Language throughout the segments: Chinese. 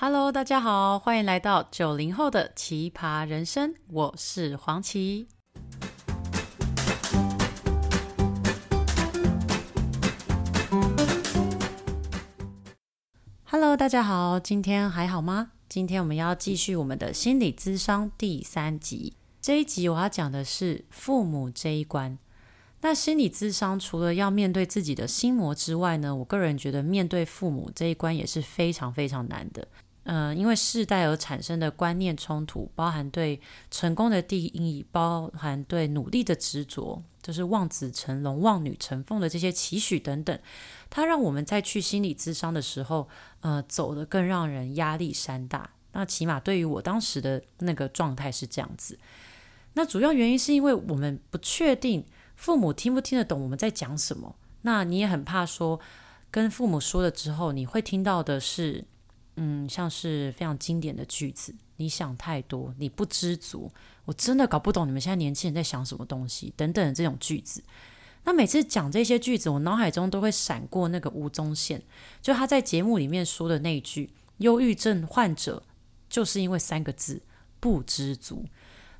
Hello，大家好，欢迎来到九零后的奇葩人生，我是黄琦。Hello，大家好，今天还好吗？今天我们要继续我们的心理咨商第三集。这一集我要讲的是父母这一关。那心理咨商除了要面对自己的心魔之外呢，我个人觉得面对父母这一关也是非常非常难的。嗯、因为世代而产生的观念冲突，包含对成功的定义，包含对努力的执着，就是望子成龙、望女成凤的这些期许等等，它让我们在去心理咨商的时候，呃，走得更让人压力山大。那起码对于我当时的那个状态是这样子。那主要原因是因为我们不确定父母听不听得懂我们在讲什么，那你也很怕说跟父母说了之后，你会听到的是。嗯，像是非常经典的句子，你想太多，你不知足，我真的搞不懂你们现在年轻人在想什么东西，等等这种句子。那每次讲这些句子，我脑海中都会闪过那个吴宗宪，就他在节目里面说的那一句：忧郁症患者就是因为三个字，不知足。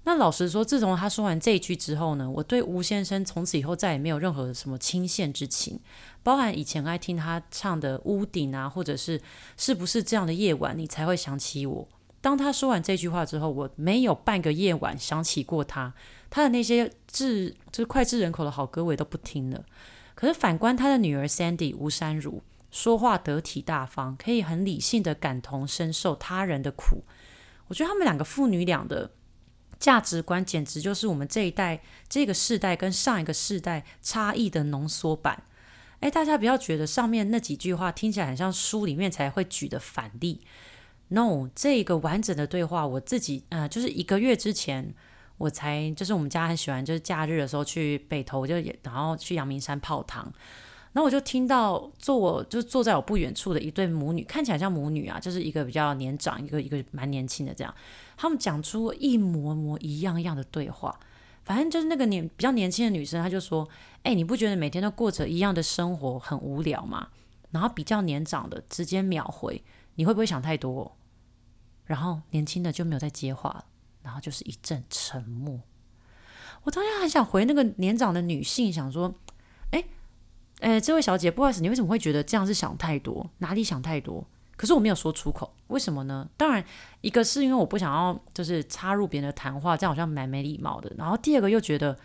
那老实说，自从他说完这一句之后呢，我对吴先生从此以后再也没有任何什么倾羡之情，包含以前爱听他唱的《屋顶》啊，或者是是不是这样的夜晚你才会想起我。当他说完这句话之后，我没有半个夜晚想起过他，他的那些至就是脍炙人口的好歌我也都不听了。可是反观他的女儿 Sandy 吴珊如，说话得体大方，可以很理性的感同身受他人的苦。我觉得他们两个父女俩的。价值观简直就是我们这一代、这个世代跟上一个世代差异的浓缩版。诶，大家不要觉得上面那几句话听起来很像书里面才会举的反例。No，这个完整的对话，我自己呃，就是一个月之前我才，就是我们家很喜欢，就是假日的时候去北投，就然后去阳明山泡汤。然后我就听到坐我就坐在我不远处的一对母女，看起来像母女啊，就是一个比较年长，一个一个蛮年轻的这样。他们讲出一模模一样一样的对话，反正就是那个年比较年轻的女生，她就说：“哎，你不觉得每天都过着一样的生活很无聊吗？”然后比较年长的直接秒回：“你会不会想太多？”然后年轻的就没有再接话了，然后就是一阵沉默。我当时很想回那个年长的女性，想说。哎，这位小姐，不好意思，你为什么会觉得这样是想太多？哪里想太多？可是我没有说出口，为什么呢？当然，一个是因为我不想要就是插入别人的谈话，这样好像蛮没礼貌的。然后第二个又觉得，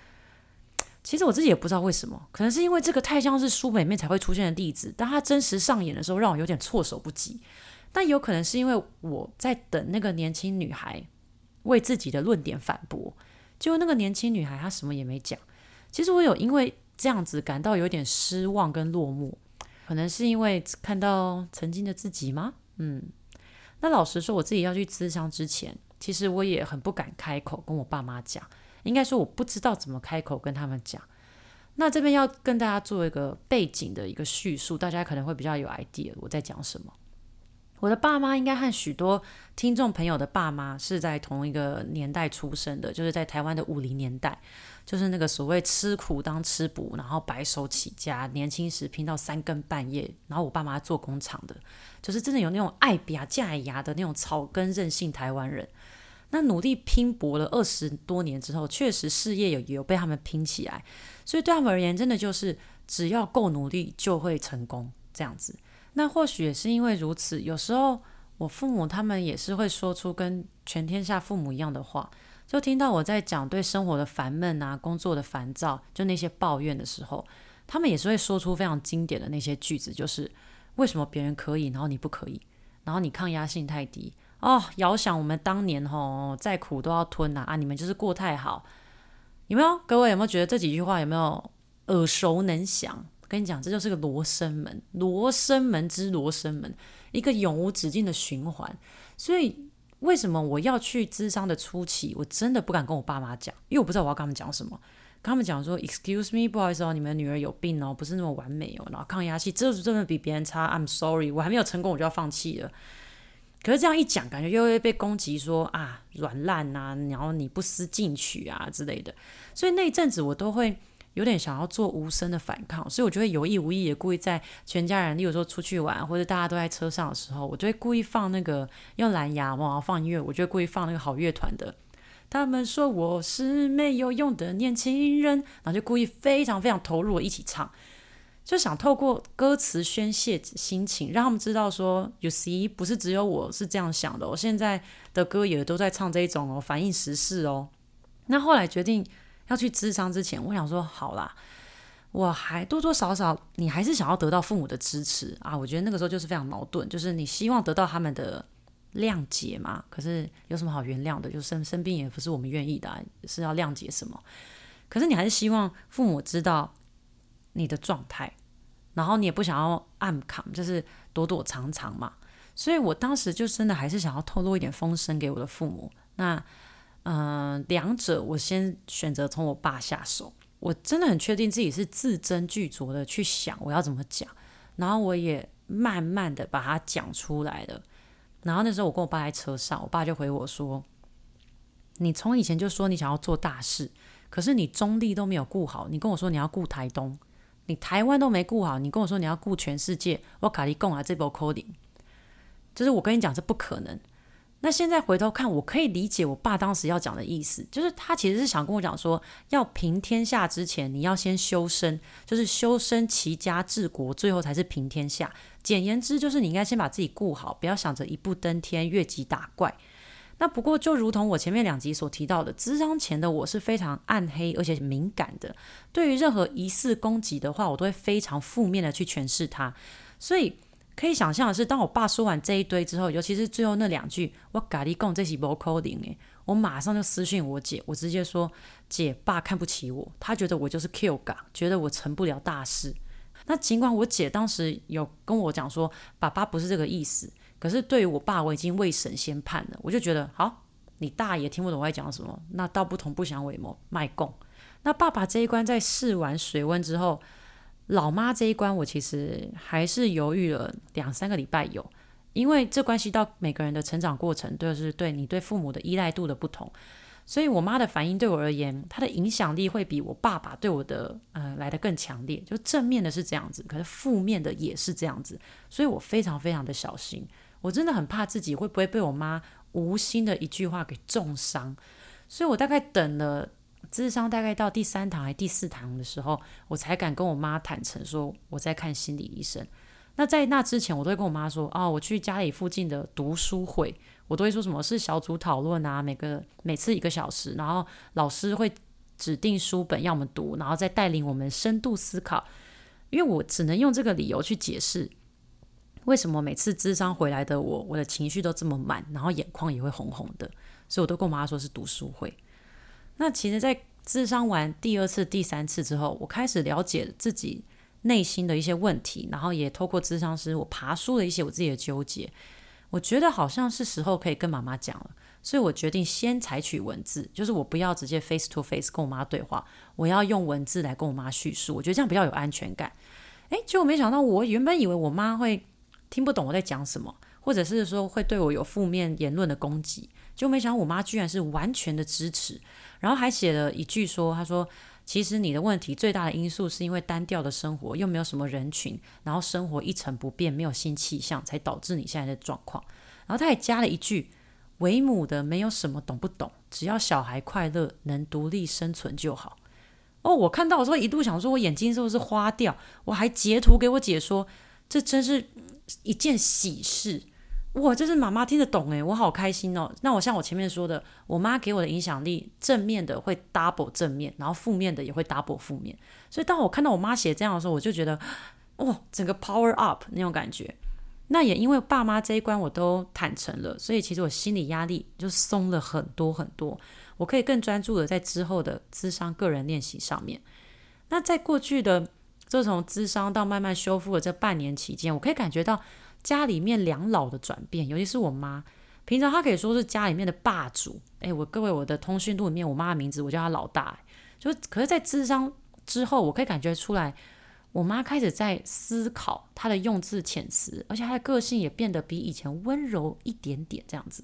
其实我自己也不知道为什么，可能是因为这个太像是书本里面才会出现的例子，当它真实上演的时候，让我有点措手不及。但有可能是因为我在等那个年轻女孩为自己的论点反驳，结果那个年轻女孩她什么也没讲。其实我有因为。这样子感到有点失望跟落寞，可能是因为看到曾经的自己吗？嗯，那老实说，我自己要去咨商之前，其实我也很不敢开口跟我爸妈讲，应该说我不知道怎么开口跟他们讲。那这边要跟大家做一个背景的一个叙述，大家可能会比较有 idea 我在讲什么。我的爸妈应该和许多听众朋友的爸妈是在同一个年代出生的，就是在台湾的五零年代，就是那个所谓吃苦当吃补，然后白手起家，年轻时拼到三更半夜，然后我爸妈做工厂的，就是真的有那种爱表架牙的那种草根任性台湾人。那努力拼搏了二十多年之后，确实事业有有被他们拼起来，所以对他们而言，真的就是只要够努力就会成功这样子。那或许也是因为如此，有时候我父母他们也是会说出跟全天下父母一样的话，就听到我在讲对生活的烦闷啊、工作的烦躁，就那些抱怨的时候，他们也是会说出非常经典的那些句子，就是为什么别人可以，然后你不可以，然后你抗压性太低哦，遥想我们当年吼，再苦都要吞呐啊，你们就是过太好，有没有？各位有没有觉得这几句话有没有耳熟能详？跟你讲，这就是个罗生门，罗生门之罗生门，一个永无止境的循环。所以，为什么我要去咨商的初期，我真的不敢跟我爸妈讲，因为我不知道我要跟他们讲什么。跟他们讲说，Excuse me，不好意思哦，你们女儿有病哦，不是那么完美哦，然后抗压性这真的比别人差。I'm sorry，我还没有成功，我就要放弃了。可是这样一讲，感觉又会被攻击说啊，软烂啊，然后你不思进取啊之类的。所以那一阵子我都会。有点想要做无声的反抗，所以我就会有意无意也故意在全家人，例如说出去玩或者大家都在车上的时候，我就会故意放那个用蓝牙嘛放音乐，我就会故意放那个好乐团的。他们说我是没有用的年轻人，然后就故意非常非常投入的一起唱，就想透过歌词宣泄心情，让他们知道说，You see，不是只有我是这样想的，我现在的歌也都在唱这一种哦，反映时事哦。那后来决定。要去咨商之前，我想说好啦，我还多多少少你还是想要得到父母的支持啊。我觉得那个时候就是非常矛盾，就是你希望得到他们的谅解嘛，可是有什么好原谅的？就生生病也不是我们愿意的，是要谅解什么？可是你还是希望父母知道你的状态，然后你也不想要暗扛，就是躲躲藏藏嘛。所以我当时就真的还是想要透露一点风声给我的父母。那。嗯、两者我先选择从我爸下手。我真的很确定自己是字斟句酌的去想我要怎么讲，然后我也慢慢的把它讲出来了。然后那时候我跟我爸在车上，我爸就回我说：“你从以前就说你想要做大事，可是你中立都没有顾好。你跟我说你要顾台东，你台湾都没顾好，你跟我说你要顾全世界。我卡利贡啊，这波 coding，就是我跟你讲这不可能。”那现在回头看，我可以理解我爸当时要讲的意思，就是他其实是想跟我讲说，要平天下之前，你要先修身，就是修身齐家治国，最后才是平天下。简言之，就是你应该先把自己顾好，不要想着一步登天、越级打怪。那不过，就如同我前面两集所提到的，智商前的我是非常暗黑而且敏感的，对于任何疑似攻击的话，我都会非常负面的去诠释它，所以。可以想象的是，当我爸说完这一堆之后，尤其是最后那两句“我咖喱贡这是无可能诶”，我马上就私讯我姐，我直接说：“姐，爸看不起我，他觉得我就是 Q 嘎，觉得我成不了大事。”那尽管我姐当时有跟我讲说，爸爸不是这个意思，可是对于我爸，我已经未审先判了，我就觉得好，你大爷听不懂我在讲什么，那道不同不相为谋，卖供。那爸爸这一关在试完水温之后。老妈这一关，我其实还是犹豫了两三个礼拜有，因为这关系到每个人的成长过程，都是对你对父母的依赖度的不同，所以我妈的反应对我而言，她的影响力会比我爸爸对我的呃来得更强烈。就正面的是这样子，可是负面的也是这样子，所以我非常非常的小心，我真的很怕自己会不会被我妈无心的一句话给重伤，所以我大概等了。智商大概到第三堂还第四堂的时候，我才敢跟我妈坦诚说我在看心理医生。那在那之前，我都会跟我妈说哦，我去家里附近的读书会，我都会说什么是小组讨论啊，每个每次一个小时，然后老师会指定书本要我们读，然后再带领我们深度思考。因为我只能用这个理由去解释为什么每次智商回来的我，我的情绪都这么满，然后眼眶也会红红的，所以我都跟我妈说是读书会。那其实，在咨商完第二次、第三次之后，我开始了解自己内心的一些问题，然后也透过咨商师，我爬梳了一些我自己的纠结。我觉得好像是时候可以跟妈妈讲了，所以我决定先采取文字，就是我不要直接 face to face 跟我妈对话，我要用文字来跟我妈叙述。我觉得这样比较有安全感。诶，结果没想到，我原本以为我妈会听不懂我在讲什么，或者是说会对我有负面言论的攻击，就没想到我妈居然是完全的支持。然后还写了一句说：“她说，其实你的问题最大的因素是因为单调的生活，又没有什么人群，然后生活一成不变，没有新气象，才导致你现在的状况。”然后她还加了一句：“为母的没有什么懂不懂，只要小孩快乐，能独立生存就好。”哦，我看到的时候一度想说，我眼睛是不是花掉？我还截图给我姐说：“这真是一件喜事。”哇，这是妈妈听得懂诶，我好开心哦。那我像我前面说的，我妈给我的影响力，正面的会 double 正面，然后负面的也会 double 负面。所以当我看到我妈写这样的时候，我就觉得，哇，整个 power up 那种感觉。那也因为爸妈这一关我都坦诚了，所以其实我心理压力就松了很多很多。我可以更专注的在之后的智商个人练习上面。那在过去的这从智商到慢慢修复的这半年期间，我可以感觉到。家里面两老的转变，尤其是我妈，平常她可以说是家里面的霸主。哎，我各位，我的通讯录里面，我妈的名字我叫她老大。就可是，在智商之后，我可以感觉出来，我妈开始在思考她的用字遣词，而且她的个性也变得比以前温柔一点点这样子。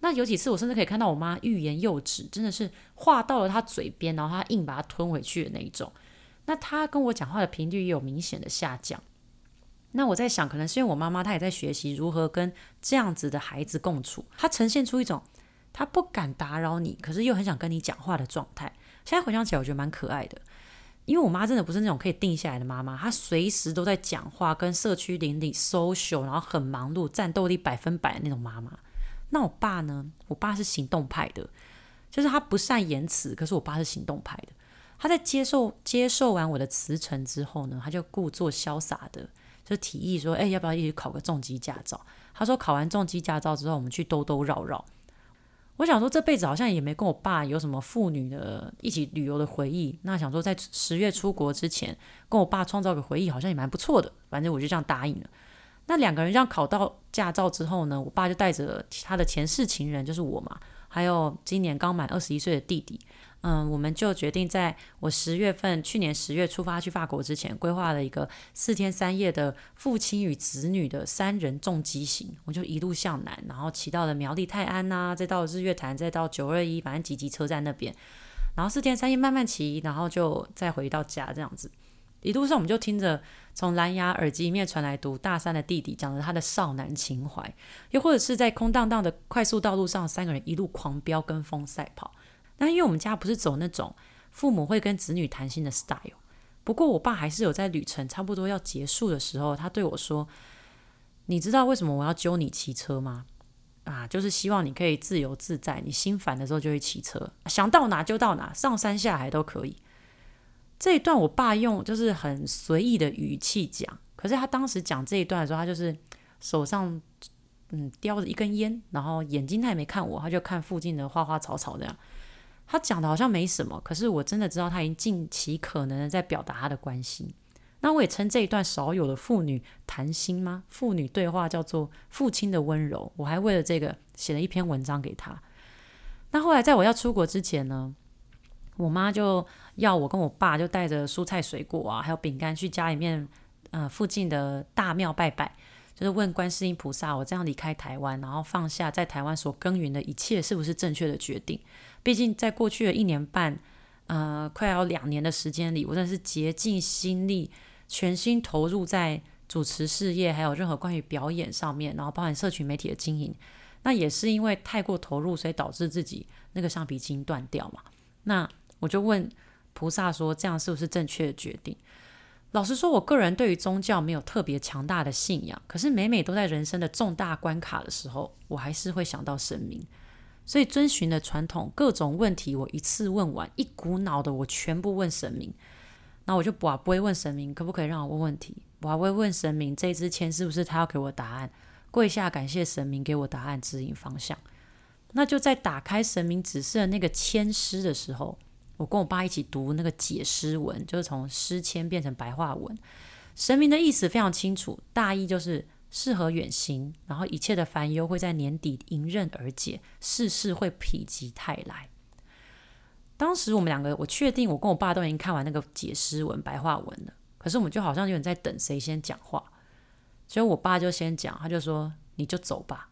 那有几次，我甚至可以看到我妈欲言又止，真的是话到了她嘴边，然后她硬把它吞回去的那一种。那她跟我讲话的频率也有明显的下降。那我在想，可能是因为我妈妈她也在学习如何跟这样子的孩子共处，她呈现出一种她不敢打扰你，可是又很想跟你讲话的状态。现在回想起来，我觉得蛮可爱的。因为我妈真的不是那种可以定下来的妈妈，她随时都在讲话，跟社区邻里 social，然后很忙碌，战斗力百分百的那种妈妈。那我爸呢？我爸是行动派的，就是他不善言辞，可是我爸是行动派的。他在接受接受完我的辞呈之后呢，他就故作潇洒的就提议说：“哎，要不要一起考个重机驾照？”他说：“考完重机驾照之后，我们去兜兜绕绕。”我想说，这辈子好像也没跟我爸有什么父女的一起旅游的回忆。那想说，在十月出国之前，跟我爸创造个回忆，好像也蛮不错的。反正我就这样答应了。那两个人这样考到驾照之后呢，我爸就带着他的前世情人，就是我嘛，还有今年刚满二十一岁的弟弟。嗯，我们就决定在我十月份，去年十月出发去法国之前，规划了一个四天三夜的父亲与子女的三人重机行。我就一路向南，然后骑到了苗栗泰安呐、再到日月潭，再到九二一，反正几级车站那边，然后四天三夜慢慢骑，然后就再回到家这样子。一路上我们就听着从蓝牙耳机里面传来读大三的弟弟讲着他的少男情怀，又或者是在空荡荡的快速道路上，三个人一路狂飙跟风赛跑。那因为我们家不是走那种父母会跟子女谈心的 style，不过我爸还是有在旅程差不多要结束的时候，他对我说：“你知道为什么我要揪你骑车吗？啊，就是希望你可以自由自在，你心烦的时候就会骑车，想到哪就到哪，上山下海都可以。”这一段我爸用就是很随意的语气讲，可是他当时讲这一段的时候，他就是手上嗯叼着一根烟，然后眼睛他也没看我，他就看附近的花花草草这样。他讲的好像没什么，可是我真的知道他已经尽其可能的在表达他的关心。那我也称这一段少有的父女谈心吗？父女对话叫做父亲的温柔。我还为了这个写了一篇文章给他。那后来在我要出国之前呢，我妈就要我跟我爸就带着蔬菜水果啊，还有饼干去家里面呃附近的大庙拜拜。就是问观世音菩萨，我这样离开台湾，然后放下在台湾所耕耘的一切，是不是正确的决定？毕竟在过去的一年半，呃，快要两年的时间里，我真的是竭尽心力，全心投入在主持事业，还有任何关于表演上面，然后包含社群媒体的经营。那也是因为太过投入，所以导致自己那个橡皮筋断掉嘛。那我就问菩萨说，这样是不是正确的决定？老实说，我个人对于宗教没有特别强大的信仰，可是每每都在人生的重大关卡的时候，我还是会想到神明。所以遵循的传统，各种问题我一次问完，一股脑的我全部问神明。那我就不不会问神明，可不可以让我问问题？我还会问神明，这支签是不是他要给我答案？跪下感谢神明给我答案，指引方向。那就在打开神明指示的那个签诗的时候。我跟我爸一起读那个解诗文，就是从诗签变成白话文。神明的意思非常清楚，大意就是适合远行，然后一切的烦忧会在年底迎刃而解，事事会否极泰来。当时我们两个，我确定我跟我爸都已经看完那个解诗文白话文了，可是我们就好像有点在等谁先讲话，所以我爸就先讲，他就说：“你就走吧。”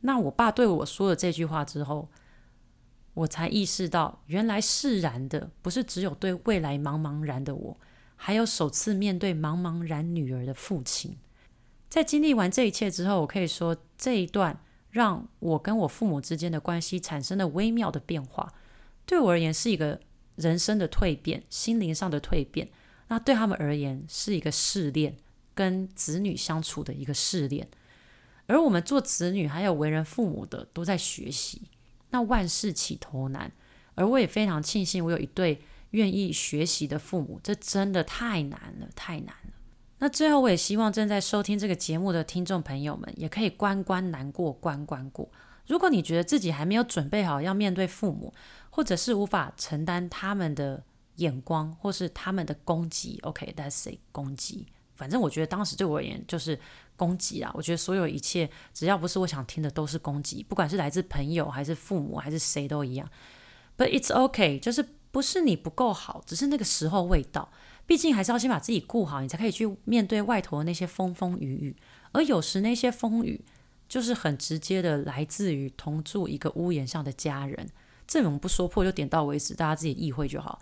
那我爸对我说了这句话之后，我才意识到，原来释然的不是只有对未来茫茫然的我，还有首次面对茫茫然女儿的父亲。在经历完这一切之后，我可以说，这一段让我跟我父母之间的关系产生了微妙的变化。对我而言，是一个人生的蜕变，心灵上的蜕变。那对他们而言，是一个试炼，跟子女相处的一个试炼。而我们做子女，还有为人父母的，都在学习。那万事起头难，而我也非常庆幸，我有一对愿意学习的父母。这真的太难了，太难了。那最后，我也希望正在收听这个节目的听众朋友们，也可以关关难过关关过。如果你觉得自己还没有准备好要面对父母，或者是无法承担他们的眼光，或是他们的攻击，OK，that's、okay, 攻击。反正我觉得当时对我而言就是。攻击啊！我觉得所有一切，只要不是我想听的，都是攻击。不管是来自朋友，还是父母，还是谁都一样。But it's OK，就是不是你不够好，只是那个时候未到。毕竟还是要先把自己顾好，你才可以去面对外头的那些风风雨雨。而有时那些风雨，就是很直接的来自于同住一个屋檐上的家人。这种不说破就点到为止，大家自己意会就好。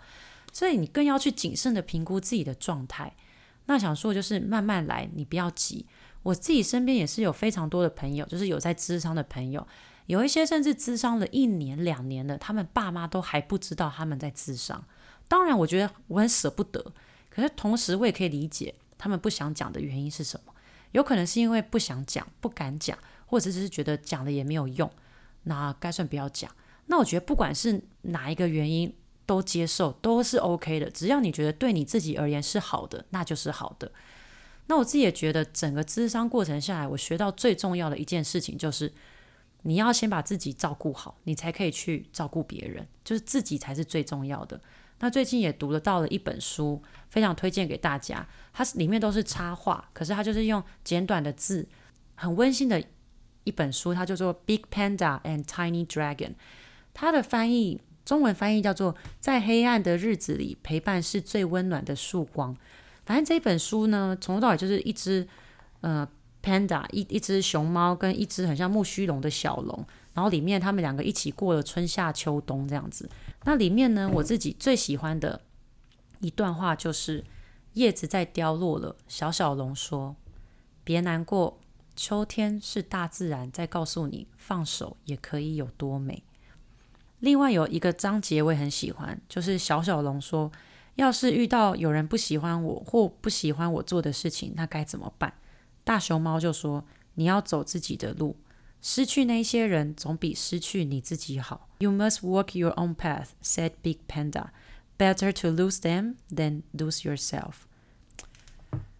所以你更要去谨慎的评估自己的状态。那想说就是慢慢来，你不要急。我自己身边也是有非常多的朋友，就是有在咨商的朋友，有一些甚至咨商了一年两年的，他们爸妈都还不知道他们在咨商。当然，我觉得我很舍不得，可是同时我也可以理解他们不想讲的原因是什么。有可能是因为不想讲、不敢讲，或者只是觉得讲了也没有用，那该算不要讲。那我觉得不管是哪一个原因，都接受都是 OK 的。只要你觉得对你自己而言是好的，那就是好的。那我自己也觉得，整个咨商过程下来，我学到最重要的一件事情就是，你要先把自己照顾好，你才可以去照顾别人，就是自己才是最重要的。那最近也读了到了一本书，非常推荐给大家。它里面都是插画，可是它就是用简短的字，很温馨的一本书。它叫做《Big Panda and Tiny Dragon》，它的翻译中文翻译叫做“在黑暗的日子里，陪伴是最温暖的曙光”。反正这本书呢，从头到尾就是一只呃 panda，一一只熊猫跟一只很像木须龙的小龙，然后里面他们两个一起过了春夏秋冬这样子。那里面呢，我自己最喜欢的一段话就是：叶子在凋落了，小小龙说：“别难过，秋天是大自然在告诉你，放手也可以有多美。”另外有一个章节我也很喜欢，就是小小龙说：“要是遇到有人不喜欢我或不喜欢我做的事情，那该怎么办？”大熊猫就说：“你要走自己的路。”失去那些人，总比失去你自己好。You must walk your own path," said Big Panda. "Better to lose them than lose yourself."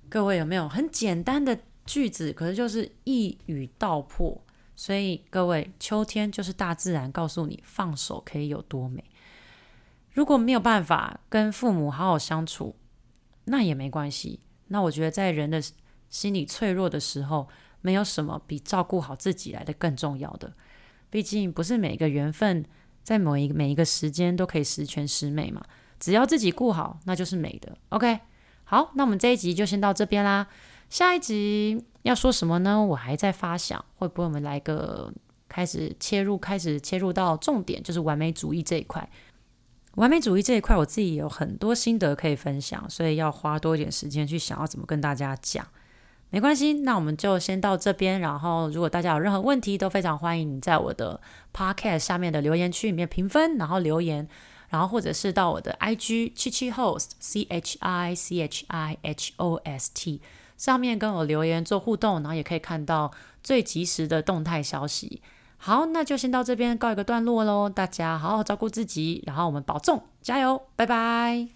各位有没有很简单的句子？可是就是一语道破。所以各位，秋天就是大自然告诉你，放手可以有多美。如果没有办法跟父母好好相处，那也没关系。那我觉得，在人的心理脆弱的时候，没有什么比照顾好自己来的更重要的，毕竟不是每一个缘分在某一每一个时间都可以十全十美嘛。只要自己顾好，那就是美的。OK，好，那我们这一集就先到这边啦。下一集要说什么呢？我还在发想，会不会我们来个开始切入，开始切入到重点，就是完美主义这一块。完美主义这一块，我自己有很多心得可以分享，所以要花多一点时间去想要怎么跟大家讲。没关系，那我们就先到这边。然后，如果大家有任何问题，都非常欢迎你在我的 Podcast 下面的留言区里面评分，然后留言，然后或者是到我的 IG chichhost c h i c h i h o s t 上面跟我留言做互动，然后也可以看到最及时的动态消息。好，那就先到这边告一个段落喽。大家好好照顾自己，然后我们保重，加油，拜拜。